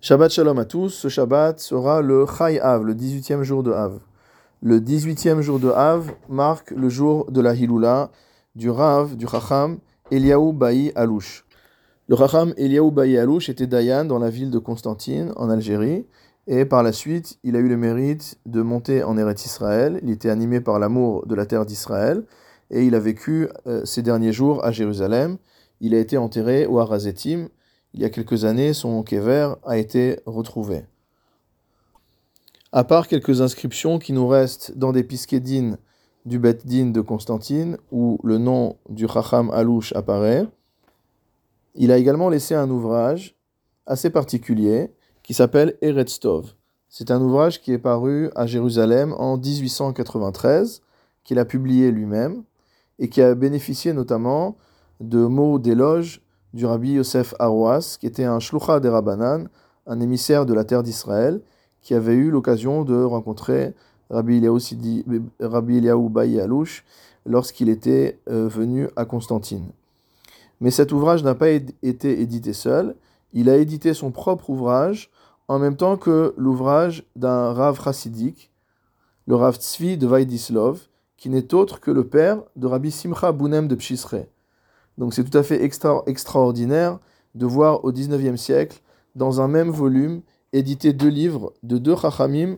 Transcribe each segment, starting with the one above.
Shabbat Shalom à tous. Ce Shabbat sera le Chai Av, le 18e jour de Av. Le 18e jour de Av marque le jour de la Hilula du Rav, du Chacham, Eliaou Baï Alouche. Le Chacham Eliaou Baï Alouche était Dayan dans la ville de Constantine, en Algérie, et par la suite, il a eu le mérite de monter en Eretz Israël. Il était animé par l'amour de la terre d'Israël, et il a vécu euh, ces derniers jours à Jérusalem. Il a été enterré au Harazetim, il y a quelques années, son kever a été retrouvé. À part quelques inscriptions qui nous restent dans des piskedines du Bet Din de Constantine, où le nom du Chacham Alouche apparaît, il a également laissé un ouvrage assez particulier qui s'appelle Eretz Tov. C'est un ouvrage qui est paru à Jérusalem en 1893, qu'il a publié lui-même, et qui a bénéficié notamment de mots d'éloge du rabbi Yosef Arwas, qui était un shlucha des Rabbanan, un émissaire de la terre d'Israël, qui avait eu l'occasion de rencontrer Rabbi Eliaou Bayi Alouche lorsqu'il était euh, venu à Constantine. Mais cet ouvrage n'a pas été édité seul, il a édité son propre ouvrage en même temps que l'ouvrage d'un Rav chassidique, le Rav Tzvi de Vaidislov, qui n'est autre que le père de Rabbi Simcha Bounem de Pshisre. Donc c'est tout à fait extraordinaire de voir au XIXe siècle, dans un même volume, éditer deux livres de deux Chachamim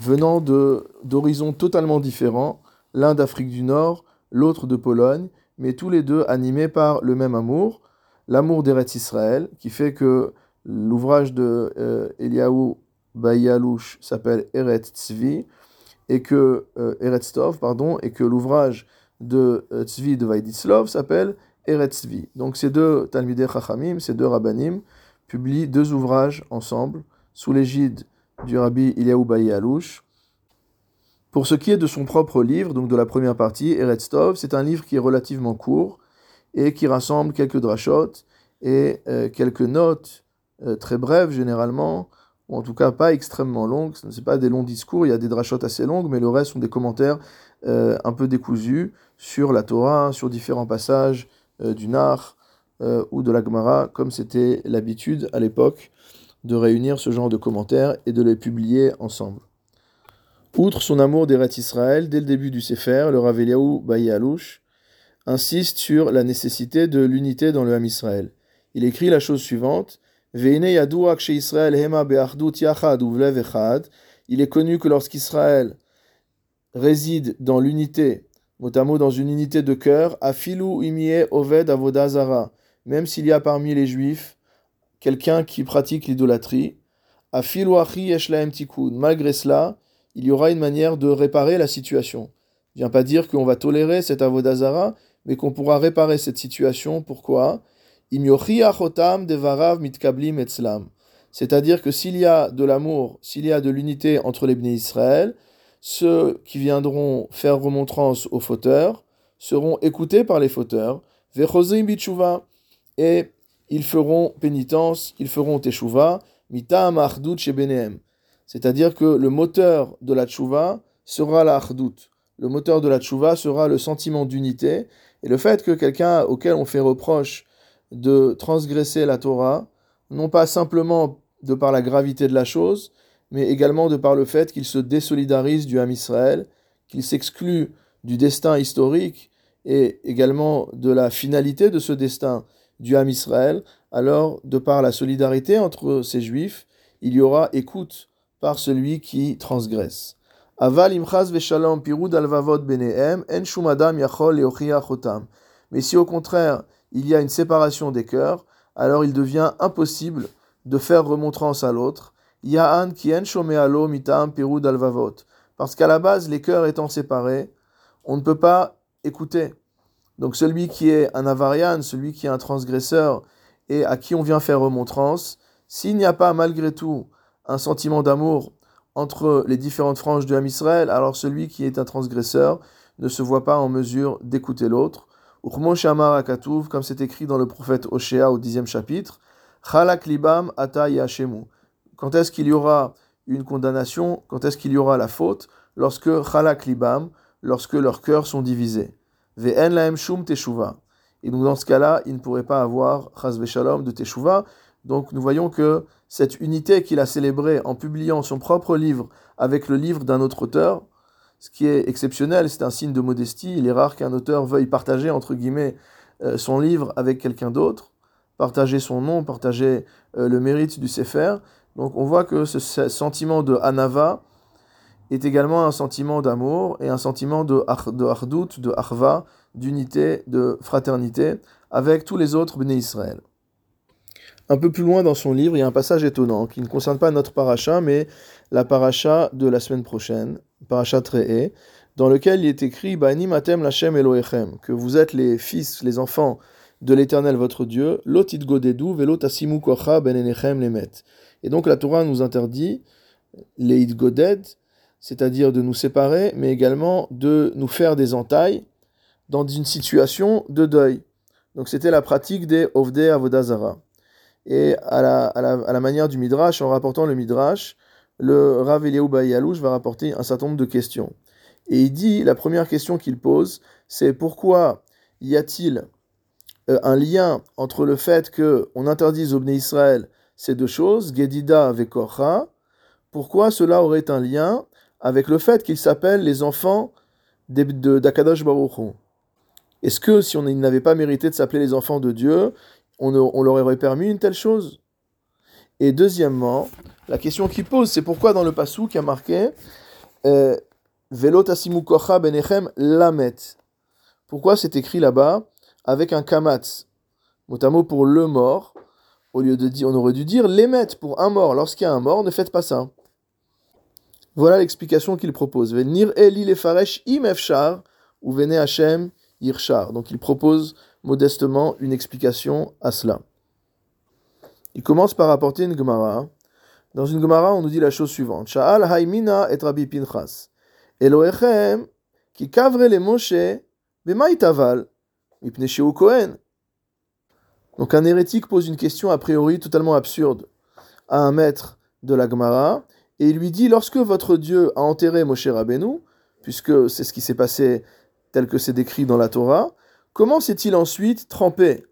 venant d'horizons totalement différents, l'un d'Afrique du Nord, l'autre de Pologne, mais tous les deux animés par le même amour, l'amour d'Eretz Israël, qui fait que l'ouvrage de euh, Eliaou Bayalouche s'appelle Eretz Tzvi, et que euh, pardon, et que l'ouvrage de euh, Tzvi de Vaidislov s'appelle Eretzvi. Donc ces deux Talmidei Chachamim, ces deux Rabbanim, publient deux ouvrages ensemble, sous l'égide du Rabbi Eliaou Alouche. Pour ce qui est de son propre livre, donc de la première partie, Eretz Tov, c'est un livre qui est relativement court et qui rassemble quelques drachot et euh, quelques notes euh, très brèves généralement, ou en tout cas pas extrêmement longues. Ce n'est pas des longs discours, il y a des drachot assez longues, mais le reste sont des commentaires euh, un peu décousus sur la Torah, sur différents passages du Nar euh, ou de la Gemara, comme c'était l'habitude à l'époque de réunir ce genre de commentaires et de les publier ensemble. Outre son amour d'Eretz Israël, dès le début du Sefer, le Rav Eliaou Bayi Alouche insiste sur la nécessité de l'unité dans le Ham Israël. Il écrit la chose suivante Il est connu que lorsqu'Israël réside dans l'unité mot dans une unité de cœur, afilu imie oved avodazara, même s'il y a parmi les juifs quelqu'un qui pratique l'idolâtrie, afilu achi tikkun, malgré cela, il y aura une manière de réparer la situation. Je viens pas dire qu'on va tolérer cet avodazara, mais qu'on pourra réparer cette situation. Pourquoi? C'est-à-dire que s'il y a de l'amour, s'il y a de l'unité entre les bénis Israël, ceux qui viendront faire remontrance aux fauteurs seront écoutés par les fauteurs, et ils feront pénitence, ils feront teshuva, mitam C'est-à-dire que le moteur de la tchouva sera la Le moteur de la tchouva sera le sentiment d'unité, et le fait que quelqu'un auquel on fait reproche de transgresser la Torah, non pas simplement de par la gravité de la chose, mais également de par le fait qu'il se désolidarise du Ham Israël, qu'il s'exclut du destin historique et également de la finalité de ce destin du Ham Israël, alors de par la solidarité entre ces juifs, il y aura écoute par celui qui transgresse. En shumadam yachol. Mais si au contraire il y a une séparation des cœurs, alors il devient impossible de faire remontrance à l'autre, Parce qu'à la base, les cœurs étant séparés, on ne peut pas écouter. Donc celui qui est un avarian, celui qui est un transgresseur et à qui on vient faire remontrance, s'il n'y a pas malgré tout un sentiment d'amour entre les différentes franges de Ham Israël, alors celui qui est un transgresseur ne se voit pas en mesure d'écouter l'autre. Comme c'est écrit dans le prophète Oshéa au dixième chapitre, Chalak libam ata yashemu. Quand est-ce qu'il y aura une condamnation? Quand est-ce qu'il y aura la faute? Lorsque chalak libam, lorsque leurs cœurs sont divisés. Ve'en laem shum teshuva. Et donc dans ce cas-là, il ne pourrait pas avoir chas shalom de teshuva. Donc nous voyons que cette unité qu'il a célébrée en publiant son propre livre avec le livre d'un autre auteur, ce qui est exceptionnel, c'est un signe de modestie. Il est rare qu'un auteur veuille partager, entre guillemets, euh, son livre avec quelqu'un d'autre, partager son nom, partager euh, le mérite du Sefer. Donc on voit que ce sentiment de Hanava est également un sentiment d'amour et un sentiment de, de Hardout, de Harva, d'unité, de fraternité avec tous les autres béné Israël. Un peu plus loin dans son livre, il y a un passage étonnant qui ne concerne pas notre paracha, mais la paracha de la semaine prochaine, paracha Tre'e, dans lequel il est écrit Ba'nim Lachem Elohechem, que vous êtes les fils, les enfants de l'Éternel votre Dieu, lotit godedu velo tasimu kocha ben lemet. Et donc la Torah nous interdit les goded, c'est-à-dire de nous séparer, mais également de nous faire des entailles dans une situation de deuil. Donc c'était la pratique des Ovde Avodazara. Et à la, manière du Midrash, en rapportant le Midrash, le Rav Eliyahu Bayalouch va rapporter un certain nombre de questions. Et il dit, la première question qu'il pose, c'est pourquoi y a-t-il un lien entre le fait qu'on interdise au Bnei Israël ces deux choses, Gedida avec Korcha, pourquoi cela aurait un lien avec le fait qu'ils s'appellent les enfants d'Akadosh Baruch Est-ce que si on n'avait pas mérité de s'appeler les enfants de Dieu, on, leur aurait permis une telle chose? Et deuxièmement, la question qu'il pose, c'est pourquoi dans le passou qui a marqué euh, Velo kocha benechem lamet Pourquoi c'est écrit là-bas avec un kamat, mot pour le mort, au lieu de dire, on aurait dû dire l'émet pour un mort. Lorsqu'il y a un mort, ne faites pas ça. Voilà l'explication qu'il propose. Venir Eli le faresh imefchar ou vene Hashem. Donc il propose modestement une explication à cela. Il commence par apporter une Gemara. Dans une Gemara, on nous dit la chose suivante. Sha'al haimina et Rabbi Pinchas. Elohechem ki kavre le Moshe b'maitaval mipne Kohen. Donc un hérétique pose une question a priori totalement absurde à un maître de la Gemara et il lui dit lorsque votre Dieu a enterré Moshe Rabbeinu, puisque c'est ce qui s'est passé tel que c'est décrit dans la Torah, comment s'est-il ensuite trempé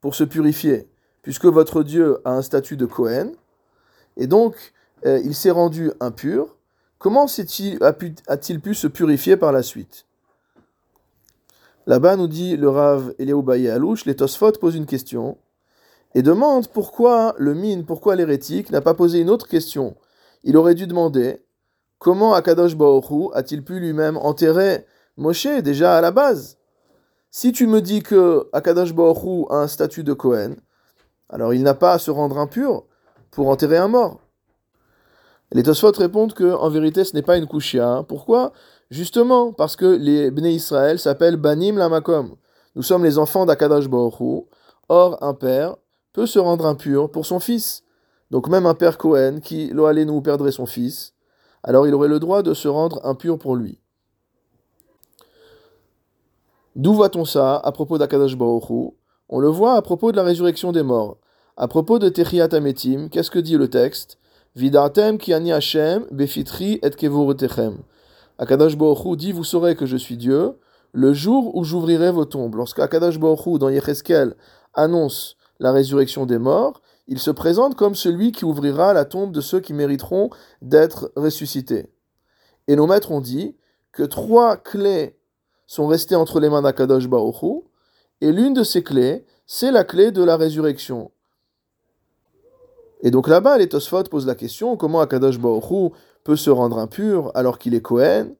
pour se purifier Puisque votre Dieu a un statut de Kohen, et donc euh, il s'est rendu impur, comment a-t-il pu se purifier par la suite? Là-bas, nous dit le Rav Eliaou Alouche, les Tosfot posent une question et demande pourquoi le mine, pourquoi l'hérétique n'a pas posé une autre question. Il aurait dû demander comment Akadosh Baoru a-t-il pu lui-même enterrer Moshe déjà à la base? Si tu me dis que Akadosh a un statut de Cohen, alors il n'a pas à se rendre impur pour enterrer un mort. Les Tosfot répondent que en vérité ce n'est pas une kushia. Pourquoi? Justement parce que les Bnei Israël s'appellent Banim Lamakom. Nous sommes les enfants d'Akadash Baruch Or, un père peut se rendre impur pour son fils. Donc même un père Cohen qui, lo nous perdrait son fils, alors il aurait le droit de se rendre impur pour lui. D'où voit-on ça à propos d'Akadash Baruch On le voit à propos de la résurrection des morts. À propos de Techiyat Ametim, qu'est-ce que dit le texte? Vidatem ki ani Hashem befitri et kevorotechem. Akadash Baruch dit Vous saurez que je suis Dieu le jour où j'ouvrirai vos tombes. Lorsque Akadash Baruch dans Yecheskel annonce la résurrection des morts, il se présente comme celui qui ouvrira la tombe de ceux qui mériteront d'être ressuscités. Et nos maîtres ont dit que trois clés sont restées entre les mains d'Akadash Baruch et l'une de ces clés, c'est la clé de la résurrection. Et donc là-bas, les Tosfot posent la question comment Akadash Baruch peut se rendre impur alors qu'il est Cohen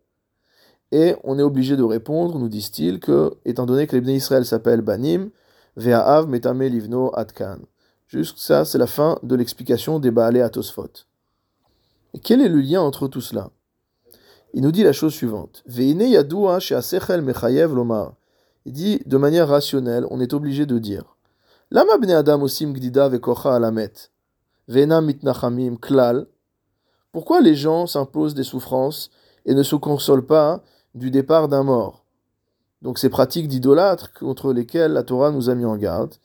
Et on est obligé de répondre, nous disent-ils, que, étant donné que les Bnei Israël s'appellent Banim, Ve'a'av metame livno atkan. Juste ça, c'est la fin de l'explication des Baalé à. Et quel est le lien entre tout cela? Il nous dit la chose suivante. Ve'ine yadua she'asechel mechayev lomar. Il dit, de manière rationnelle, on est obligé de dire. Lama bnei adam osim gdida ve'kocha alamet? Ve'ena mitnachamim klal. Pourquoi les gens s'imposent des souffrances et ne se consolent pas du départ d'un mort? Donc ces pratiques d'idolâtres contre lesquelles la Torah nous a mis en garde.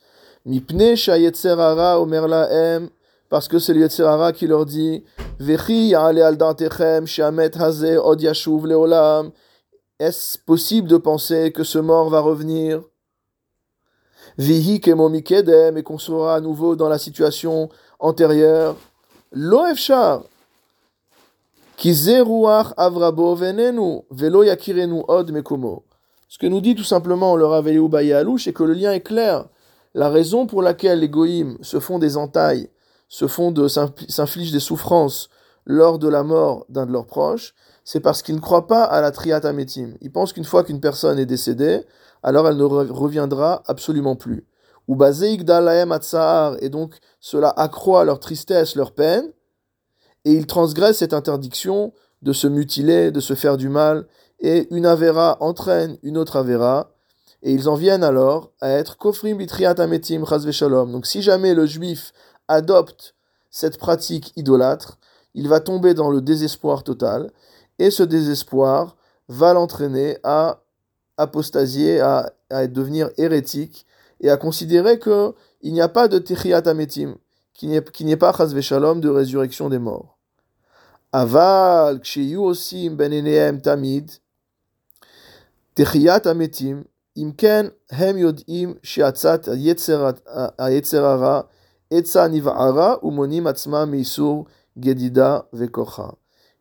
Parce que c'est le qui leur dit. Est-ce possible de penser que ce mort va revenir? Vihi et qu'on sera à nouveau dans la situation antérieure Velo yakirenu od. Ce que nous dit tout simplement le Rav Alouche, c'est que le lien est clair. La raison pour laquelle les goïms se font des entailles, se font s'infligent des souffrances lors de la mort d'un de leurs proches, c'est parce qu'ils ne croient pas à la triatamétim. Ils pensent qu'une fois qu'une personne est décédée, alors elle ne reviendra absolument plus. Ou et donc cela accroît leur tristesse, leur peine, et ils transgressent cette interdiction de se mutiler, de se faire du mal, et une avéra entraîne une autre avéra, et ils en viennent alors à être kofrim bitriat ametim shalom. Donc si jamais le juif adopte cette pratique idolâtre, il va tomber dans le désespoir total, et ce désespoir va l'entraîner à apostasier, à, devenir hérétique, et à considérer qu'il n'y a pas de tichiat ametim, qu'il n'y ait pas chas de résurrection des morts. Aval, ksheyu osim ben tamid, תחיית המתים, אם כן הם יודעים שעצת היצר הרע, עצה נבערה ומונים עצמם מאיסור גדידה וכוחה.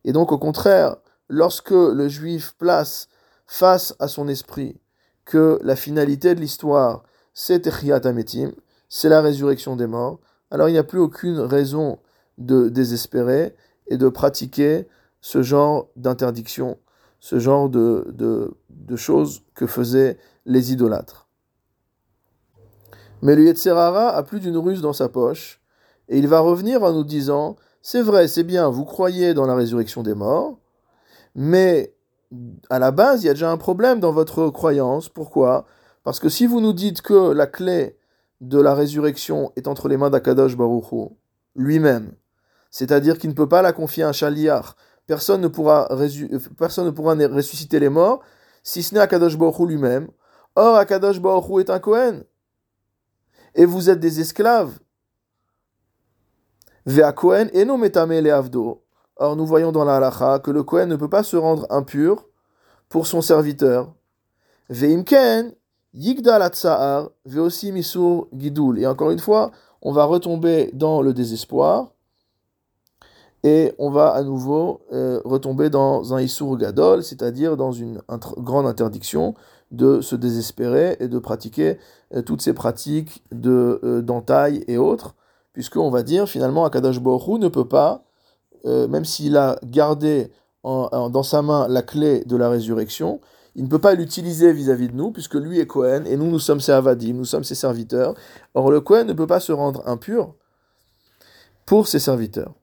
Et donc au contraire, lorsque le juif place face à son esprit que la finalité de l'histoire c'est Techiyat Ametim, c'est la résurrection des morts, alors il n'y a plus aucune raison de désespérer et de pratiquer ce genre d'interdiction ce genre de, de, choses que faisaient les idolâtres. Mais le Yetzerara a plus d'une ruse dans sa poche, et il va revenir en nous disant C'est vrai, c'est bien, vous croyez dans la résurrection des morts, mais à la base, il y a déjà un problème dans votre croyance. Pourquoi? Parce que si vous nous dites que la clé de la résurrection est entre les mains d'Akadosh Baruch lui-même, c'est-à-dire qu'il ne peut pas la confier à un chaliar, personne ne pourra, personne ne pourra ressusciter les morts, si ce n'est Akadosh Baruch lui-même. Or, Akadosh Baruch est un Kohen. Et vous êtes des esclaves. Vea Kohen et non le avdo. Or, nous voyons dans la halacha que le Kohen ne peut pas se rendre impur pour son serviteur. Veimken, yigdal atzahar, ve aussi misur gidul. Et encore une fois, on va retomber dans le désespoir et on va à nouveau euh, retomber dans un Issour Gadol, c'est-à-dire dans une grande interdiction de se désespérer et de pratiquer euh, toutes ces pratiques de euh, d'entaille et autres, puisqu'on va dire finalement Akadash Baruch ne peut pas, même s'il a gardé dans sa main la clé de la résurrection, il ne peut pas l'utiliser vis-à-vis de nous, puisque lui est Cohen, et nous, nous sommes ses avadim, nous sommes ses serviteurs. Or, le Cohen ne peut pas se rendre impur pour ses serviteurs.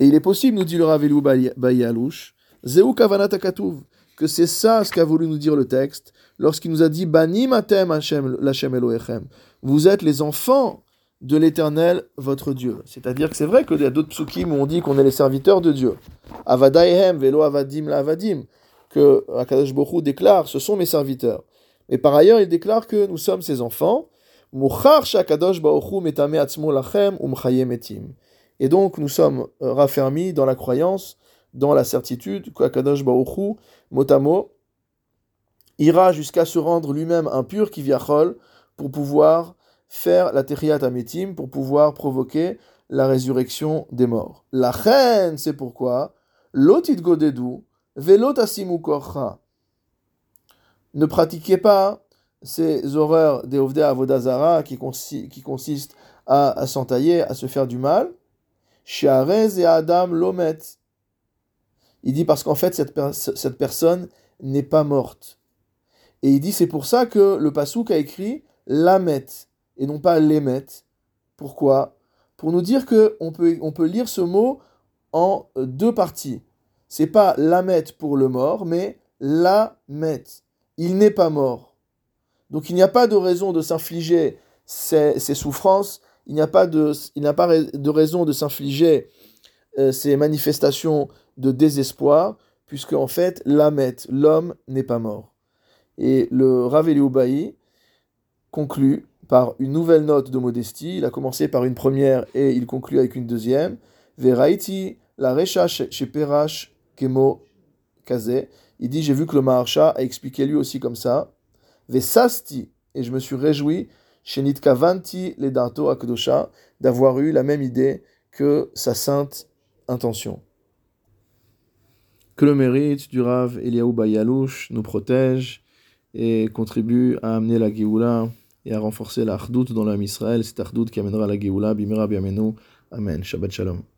Et il est possible, nous dit le Ravelou Bayalouch, Zeu Kavanat que c'est ça ce qu'a voulu nous dire le texte lorsqu'il nous a dit Banim Atem Lachem Elohechem. Vous êtes les enfants de l'éternel, votre Dieu. C'est-à-dire que c'est vrai qu'il y a d'autres psukim où on dit qu'on est les serviteurs de Dieu. Avadaehem, Velo Avadim La Avadim, que Akadosh Bokhu déclare ce sont mes serviteurs. Mais par ailleurs, il déclare que nous sommes ses enfants. Atzmo Lachem Umchayemetim. Et donc nous sommes euh, raffermis dans la croyance, dans la certitude qu'Akadosh Baruchu, motamo, ira jusqu'à se rendre lui-même impur qui pour pouvoir faire la Techiyat Ametim, pour pouvoir provoquer la résurrection des morts. La reine, c'est pourquoi, lotit godedu, velot asimu Ne pratiquez pas ces horreurs des Avodazara qui, consistent à s'entailler, à se faire du mal, Et Adam Lomet. Il dit parce qu'en fait, cette, personne n'est pas morte. Et il dit c'est pour ça que le Passouk a écrit Lamet et non pas Lemet. Pourquoi? Pour nous dire qu'on peut, on peut lire ce mot en deux parties. C'est pas Lamet pour le mort, mais Lamet. Il n'est pas mort. Donc il n'y a pas de raison de s'infliger ces souffrances il n'y a pas de, il n'a pas de raison de s'infliger euh, ces manifestations de désespoir, puisque en fait, l'amet, l'homme, n'est pas mort. Et le Rav Baï conclut par une nouvelle note de modestie. Il a commencé par une première et il conclut avec une deuxième. Veraiti, la recha chez Perash Kemo Kaze. Il dit J'ai vu que le Maharsha a expliqué lui aussi comme ça. Vesasti, et je me suis réjoui Shenit Kavanti le Darto Akdosha, d'avoir eu la même idée que sa sainte intention. Que le mérite du Rav Eliaou Bayalouch nous protège et contribue à amener la Géoula et à renforcer la dans l'âme Israël, cette ardout qui amènera la Géoula, Bimera Biamenu. Amen. Shabbat Shalom.